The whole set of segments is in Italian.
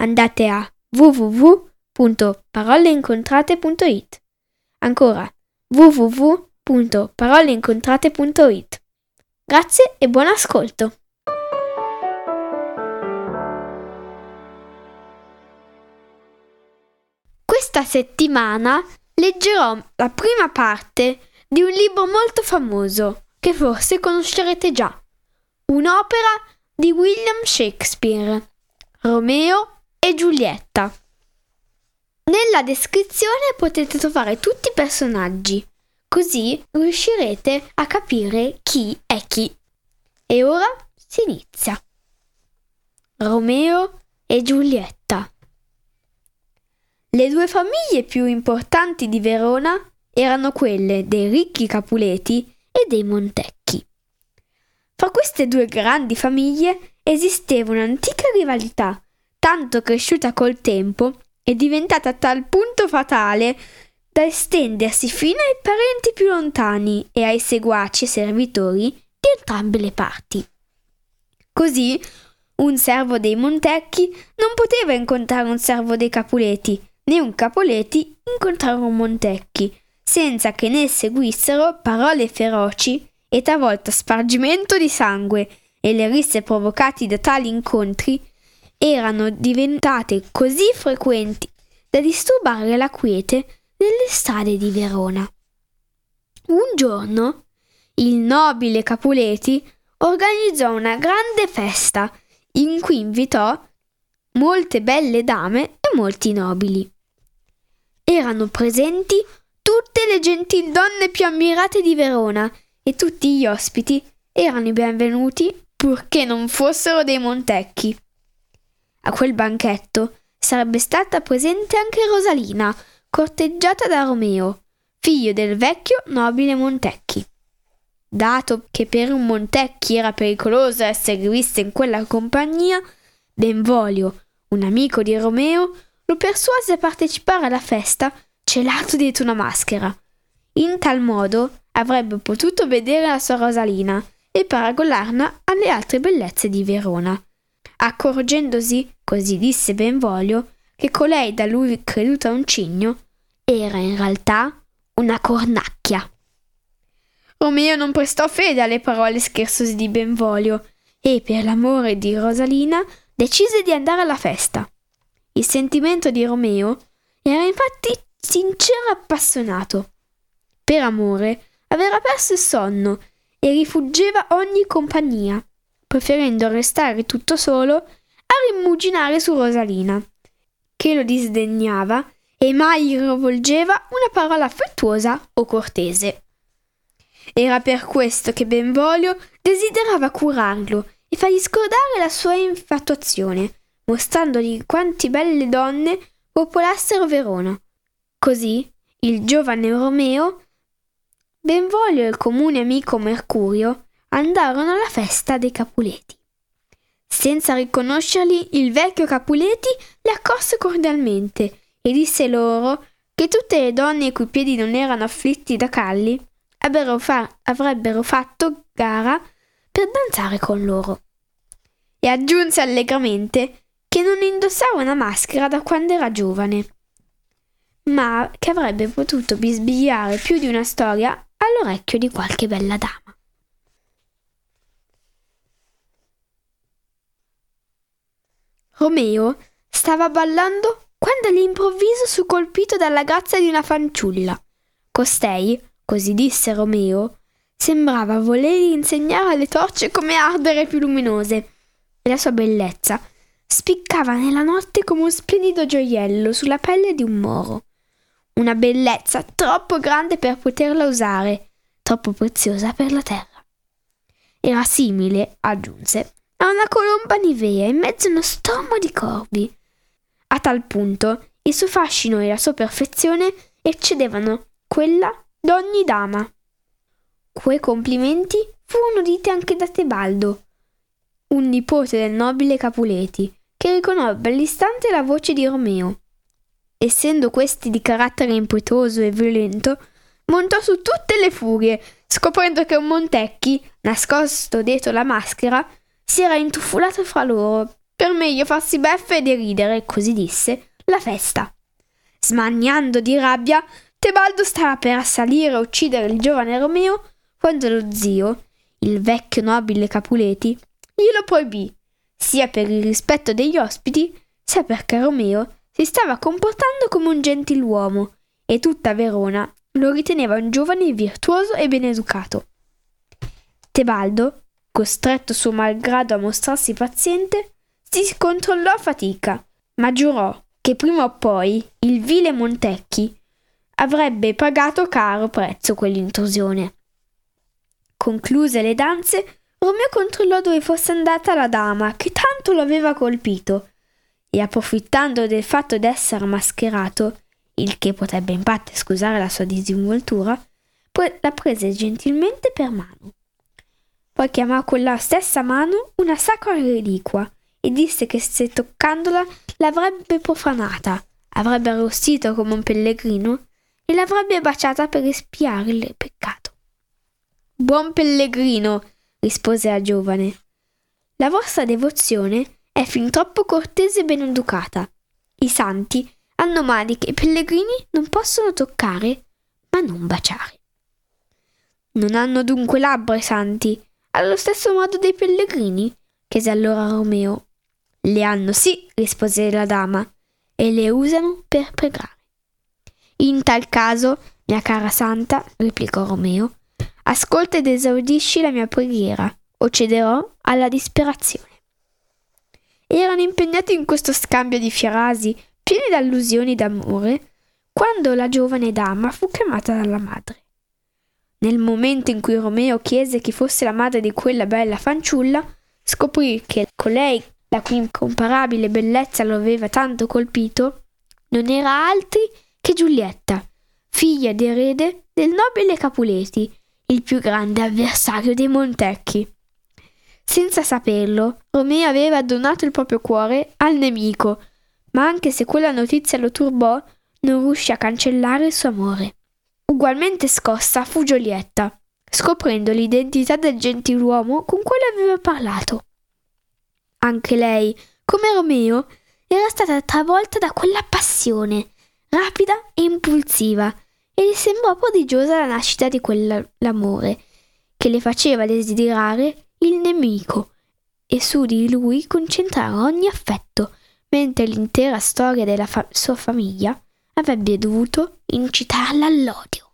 andate a www.paroleincontrate.it. Ancora www.paroleincontrate.it. Grazie e buon ascolto! Questa settimana leggerò la prima parte di un libro molto famoso che forse conoscerete già, un'opera di William Shakespeare, Romeo e Giulietta. Nella descrizione potete trovare tutti i personaggi, così riuscirete a capire chi è chi. E ora si inizia. Romeo e Giulietta. Le due famiglie più importanti di Verona erano quelle dei ricchi Capuleti e dei Montecchi. Fra queste due grandi famiglie esisteva un'antica rivalità tanto cresciuta col tempo, è diventata a tal punto fatale da estendersi fino ai parenti più lontani e ai seguaci e servitori di entrambe le parti. Così un servo dei Montecchi non poteva incontrare un servo dei Capuleti, né un Capoleti incontrare un Montecchi, senza che ne seguissero parole feroci e talvolta spargimento di sangue e le risse provocati da tali incontri erano diventate così frequenti da disturbare la quiete nelle strade di Verona. Un giorno il nobile Capuleti organizzò una grande festa in cui invitò molte belle dame e molti nobili. Erano presenti tutte le gentildonne più ammirate di Verona e tutti gli ospiti erano i benvenuti purché non fossero dei Montecchi. A quel banchetto sarebbe stata presente anche Rosalina, corteggiata da Romeo, figlio del vecchio nobile Montecchi. Dato che per un Montecchi era pericoloso essere vista in quella compagnia, Benvolio, un amico di Romeo, lo persuase a partecipare alla festa celato dietro una maschera. In tal modo avrebbe potuto vedere la sua Rosalina e paragonarla alle altre bellezze di Verona accorgendosi, così disse Benvolio, che colei da lui creduta un cigno era in realtà una cornacchia. Romeo non prestò fede alle parole scherzose di Benvolio e, per l'amore di Rosalina, decise di andare alla festa. Il sentimento di Romeo era infatti sincero e appassionato. Per amore aveva perso il sonno e rifuggeva ogni compagnia preferendo restare tutto solo a rimuginare su Rosalina, che lo disdegnava e mai gli rivolgeva una parola affettuosa o cortese. Era per questo che Benvolio desiderava curarlo e fargli scordare la sua infatuazione, mostrandogli quanti belle donne popolassero Verona. Così il giovane Romeo, Benvolio e il comune amico Mercurio andarono alla festa dei Capuleti. Senza riconoscerli, il vecchio Capuleti li accorse cordialmente e disse loro che tutte le donne i cui piedi non erano afflitti da calli fa- avrebbero fatto gara per danzare con loro. E aggiunse allegramente che non indossava una maschera da quando era giovane, ma che avrebbe potuto bisbigliare più di una storia all'orecchio di qualche bella dama. Romeo stava ballando quando all'improvviso fu colpito dalla grazia di una fanciulla. Costei, così disse Romeo, sembrava volergli insegnare alle torce come ardere più luminose, la sua bellezza spiccava nella notte come un splendido gioiello sulla pelle di un moro. Una bellezza troppo grande per poterla usare, troppo preziosa per la terra. Era simile, aggiunse, a una colomba nivea in mezzo a uno stormo di corvi. A tal punto il suo fascino e la sua perfezione eccedevano quella d'ogni dama. Quei complimenti furono uditi anche da Tebaldo, un nipote del nobile Capuleti, che riconobbe all'istante la voce di Romeo. Essendo questi di carattere impetuoso e violento, montò su tutte le furie, scoprendo che un Montecchi, nascosto dietro la maschera, si era intuffolato fra loro per meglio farsi beffe e deridere, così disse, la festa. Smaniando di rabbia, Tebaldo stava per assalire e uccidere il giovane Romeo quando lo zio, il vecchio nobile Capuleti, glielo proibì, sia per il rispetto degli ospiti, sia perché Romeo si stava comportando come un gentiluomo e tutta Verona lo riteneva un giovane virtuoso e beneducato. Tebaldo, costretto suo malgrado a mostrarsi paziente, si controllò a fatica, ma giurò che prima o poi il vile Montecchi avrebbe pagato caro prezzo quell'intrusione. Concluse le danze, Romeo controllò dove fosse andata la dama che tanto lo aveva colpito e approfittando del fatto d'essere mascherato, il che potrebbe in parte scusare la sua disinvoltura, la prese gentilmente per mano. Poi chiamò con la stessa mano una sacra reliquia e disse che se toccandola l'avrebbe profanata, avrebbe arrostito come un pellegrino e l'avrebbe baciata per espiare il peccato. Buon pellegrino, rispose la giovane, la vostra devozione è fin troppo cortese e beneducata. I santi hanno mani che i pellegrini non possono toccare, ma non baciare. Non hanno dunque labbra i santi, allo stesso modo dei pellegrini? chiese allora Romeo. Le hanno sì, rispose la dama, e le usano per pregare. In tal caso, mia cara santa, replicò Romeo, ascolta ed esaudisci la mia preghiera, o cederò alla disperazione. Erano impegnati in questo scambio di frasi pieni d'allusioni d'amore, quando la giovane dama fu chiamata dalla madre. Nel momento in cui Romeo chiese chi fosse la madre di quella bella fanciulla, scoprì che colei la cui incomparabile bellezza lo aveva tanto colpito, non era altri che Giulietta, figlia ed erede del nobile Capuleti, il più grande avversario dei Montecchi. Senza saperlo, Romeo aveva donato il proprio cuore al nemico, ma anche se quella notizia lo turbò, non riuscì a cancellare il suo amore. Ugualmente scossa fu Giulietta, scoprendo l'identità del gentiluomo con cui aveva parlato. Anche lei, come Romeo, era stata travolta da quella passione, rapida e impulsiva, e le sembrò prodigiosa la nascita di quell'amore, che le faceva desiderare il nemico e su di lui concentrare ogni affetto, mentre l'intera storia della fa- sua famiglia avrebbe dovuto incitarla all'odio.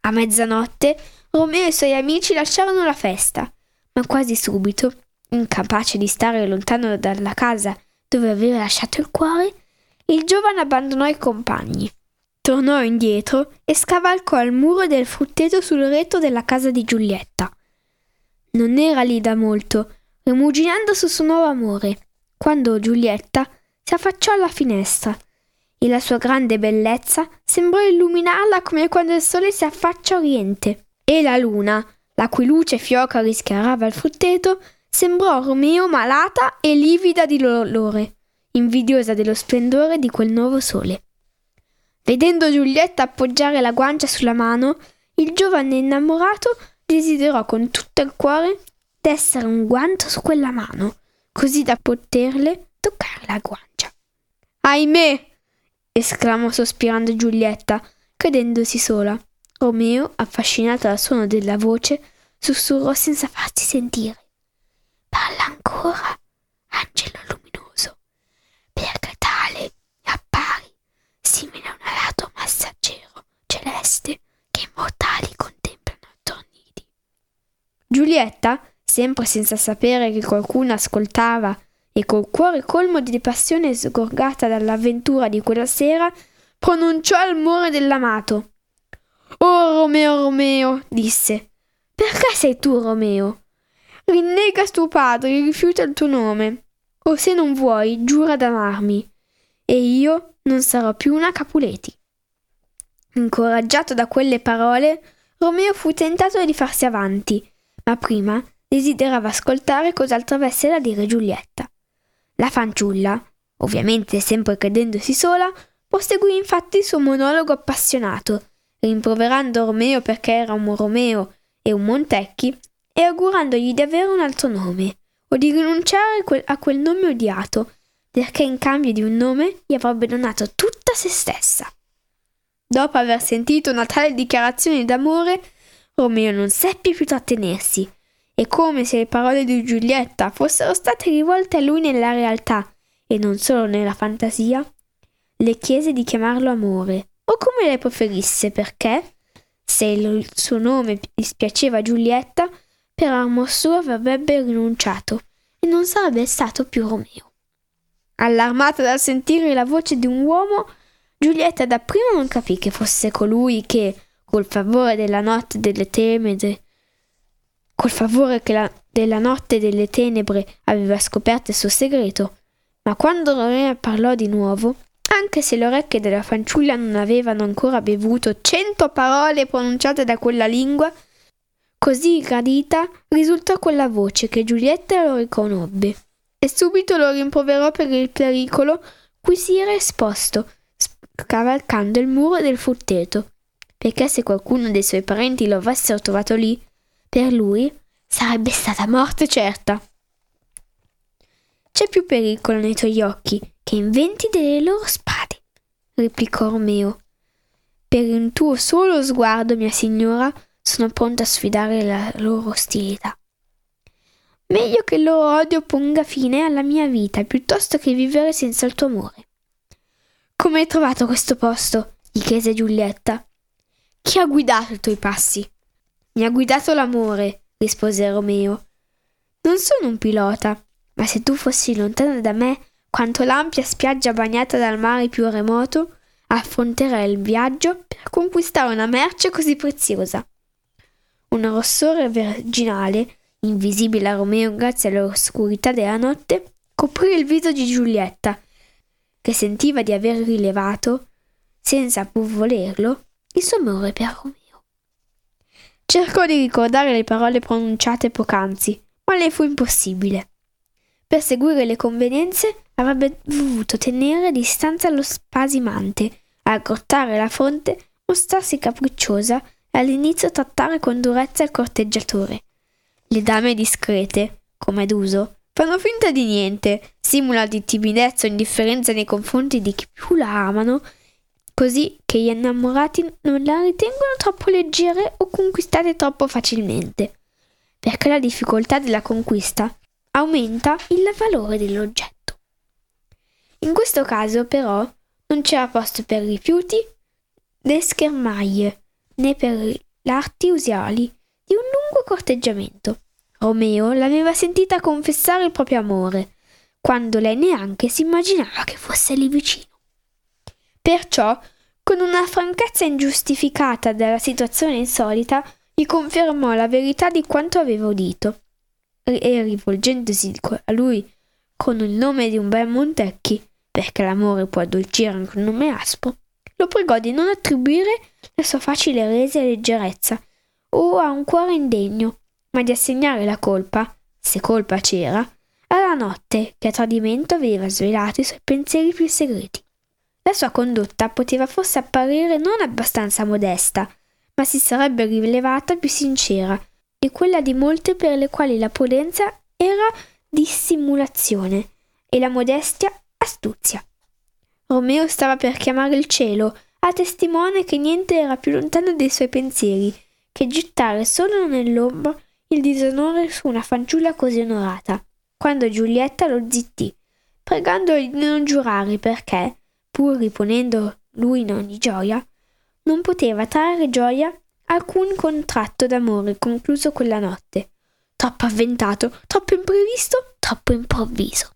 A mezzanotte Romeo e i suoi amici lasciarono la festa, ma quasi subito Incapace di stare lontano dalla casa dove aveva lasciato il cuore, il giovane abbandonò i compagni. Tornò indietro e scavalcò il muro del frutteto sul retro della casa di Giulietta. Non era lì da molto, rimuginando sul suo nuovo amore, quando Giulietta si affacciò alla finestra e la sua grande bellezza sembrò illuminarla come quando il sole si affaccia a oriente. E la luna, la cui luce fioca rischiarava il frutteto, sembrò Romeo malata e livida di dolore, invidiosa dello splendore di quel nuovo sole. Vedendo Giulietta appoggiare la guancia sulla mano, il giovane innamorato desiderò con tutto il cuore d'essere un guanto su quella mano, così da poterle toccare la guancia. Ahimè! Esclamò sospirando Giulietta, credendosi sola. Romeo, affascinato dal suono della voce, sussurrò senza farsi sentire. Parla ancora, angelo luminoso, perché tale appari simile a un alato massaggero celeste che i mortali contemplano attorniti. Giulietta, sempre senza sapere che qualcuno ascoltava e col cuore colmo di passione sgorgata dall'avventura di quella sera, pronunciò il muro dell'amato. Oh Romeo, Romeo, disse. Perché sei tu, Romeo? Rinnega tuo padre, rifiuta il tuo nome. O se non vuoi, giura d'amarmi. e io non sarò più una Capuleti. Incoraggiato da quelle parole, Romeo fu tentato di farsi avanti, ma prima desiderava ascoltare cos'altro avesse da dire Giulietta. La fanciulla, ovviamente sempre credendosi sola, proseguì infatti il suo monologo appassionato, rimproverando Romeo perché era un Romeo e un Montecchi e augurandogli di avere un altro nome o di rinunciare a quel nome odiato, perché in cambio di un nome gli avrebbe donato tutta se stessa. Dopo aver sentito una tale dichiarazione d'amore, Romeo non seppe più trattenersi, e come se le parole di Giulietta fossero state rivolte a lui nella realtà e non solo nella fantasia, le chiese di chiamarlo amore, o come le preferisse, perché, se il suo nome dispiaceva a Giulietta, per amor suo avrebbe rinunciato e non sarebbe stato più Romeo. Allarmata dal sentire la voce di un uomo, Giulietta dapprima non capì che fosse colui che, col favore della notte delle tenebre, col favore la, della notte delle tenebre aveva scoperto il suo segreto, ma quando Romeo parlò di nuovo, anche se le orecchie della fanciulla non avevano ancora bevuto cento parole pronunciate da quella lingua, così gradita risultò quella voce che Giulietta lo riconobbe e subito lo rimproverò per il pericolo cui si era esposto cavalcando il muro del frutteto, perché se qualcuno dei suoi parenti lo avessero trovato lì, per lui sarebbe stata morte certa. C'è più pericolo nei tuoi occhi che inventi delle loro spade, replicò Romeo. Per un tuo solo sguardo, mia signora, sono pronta a sfidare la loro ostilità. Meglio che il loro odio ponga fine alla mia vita piuttosto che vivere senza il tuo amore. Come hai trovato questo posto? gli chiese Giulietta. Chi ha guidato i tuoi passi? Mi ha guidato l'amore, rispose Romeo. Non sono un pilota, ma se tu fossi lontano da me, quanto l'ampia spiaggia bagnata dal mare più remoto, affronterei il viaggio per conquistare una merce così preziosa. Un rossore virginale, invisibile a Romeo grazie all'oscurità della notte, coprì il viso di Giulietta che sentiva di aver rilevato, senza pur volerlo, il suo amore per Romeo. Cercò di ricordare le parole pronunciate poc'anzi, ma le fu impossibile. Per seguire le convenienze avrebbe dovuto tenere distanza lo spasimante, aggrottare la fronte, mostrarsi capricciosa e all'inizio trattare con durezza il corteggiatore. Le dame discrete, come d'uso, Fanno finta di niente, simula di timidezza o indifferenza nei confronti di chi più la amano, così che gli innamorati non la ritengono troppo leggere o conquistate troppo facilmente, perché la difficoltà della conquista aumenta il valore dell'oggetto. In questo caso, però, non c'era posto per rifiuti né schermaglie, né per l'arti usuali di un lungo corteggiamento. Romeo l'aveva sentita confessare il proprio amore, quando lei neanche si immaginava che fosse lì vicino. Perciò, con una franchezza ingiustificata della situazione insolita, gli confermò la verità di quanto aveva udito e rivolgendosi a lui con il nome di un bel Montecchi, perché l'amore può addolcire anche un nome aspro, lo pregò di non attribuire la sua facile resa e leggerezza o a un cuore indegno, ma di assegnare la colpa, se colpa c'era, alla notte che a tradimento aveva svelato i suoi pensieri più segreti. La sua condotta poteva forse apparire non abbastanza modesta, ma si sarebbe rivelata più sincera e quella di molte per le quali la prudenza era dissimulazione e la modestia astuzia. Romeo stava per chiamare il cielo a testimone che niente era più lontano dei suoi pensieri che gettare solo nell'ombra il disonore su una fanciulla così onorata, quando Giulietta lo zittì, pregandolo di non giurare perché, pur riponendo lui in ogni gioia, non poteva trarre gioia alcun contratto d'amore concluso quella notte. Troppo avventato, troppo imprevisto, troppo improvviso.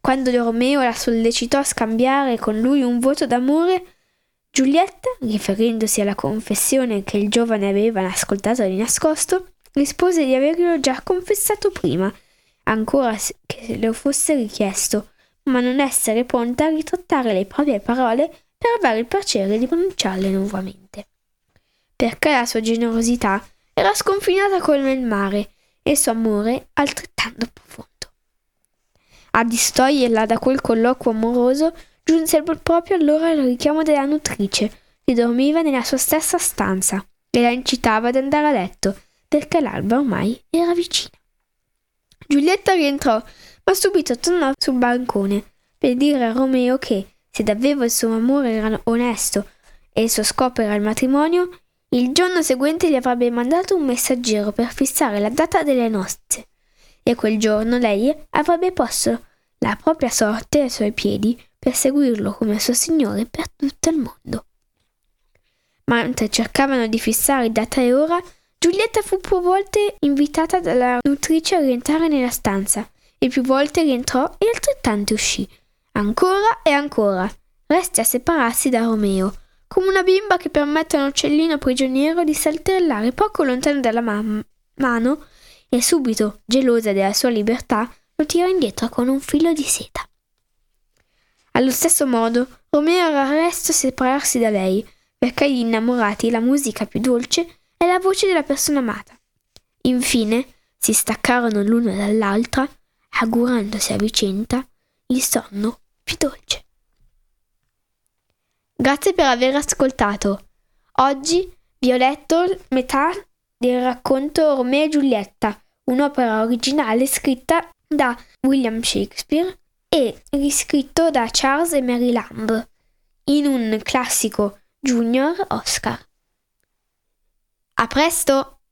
Quando Romeo la sollecitò a scambiare con lui un voto d'amore, Giulietta, riferendosi alla confessione che il giovane aveva ascoltato di nascosto, rispose di averlo già confessato prima, ancora che lo fosse richiesto, ma non essere pronta a ritrattare le proprie parole per avere il piacere di pronunciarle nuovamente. Perché la sua generosità era sconfinata come il mare e il suo amore altrettanto profondo. A distoglierla da quel colloquio amoroso giunse proprio allora il richiamo della nutrice, che dormiva nella sua stessa stanza, e la incitava ad andare a letto, perché l'alba ormai era vicina. Giulietta rientrò, ma subito tornò sul bancone per dire a Romeo che, se davvero il suo amore era onesto e il suo scopo era il matrimonio, il giorno seguente gli avrebbe mandato un messaggero per fissare la data delle nozze, e quel giorno lei avrebbe posto la propria sorte ai suoi piedi per seguirlo come suo signore per tutto il mondo. Mentre cercavano di fissare data e ora, Giulietta fu più volte invitata dalla nutrice a rientrare nella stanza e più volte rientrò e altrettanto uscì. Ancora e ancora. Resti a separarsi da Romeo, come una bimba che permette a un uccellino prigioniero di saltellare poco lontano dalla mam- mano e subito, gelosa della sua libertà, lo tira indietro con un filo di seta. Allo stesso modo, Romeo era resto a separarsi da lei, perché agli innamorati la musica più dolce è la voce della persona amata. Infine si staccarono l'una dall'altra, augurandosi a vicenda il sonno più dolce. Grazie per aver ascoltato. Oggi vi ho letto metà del racconto Romeo e Giulietta, un'opera originale scritta da William Shakespeare e riscritto da Charles e Mary Lamb in un classico Junior Oscar. A presto!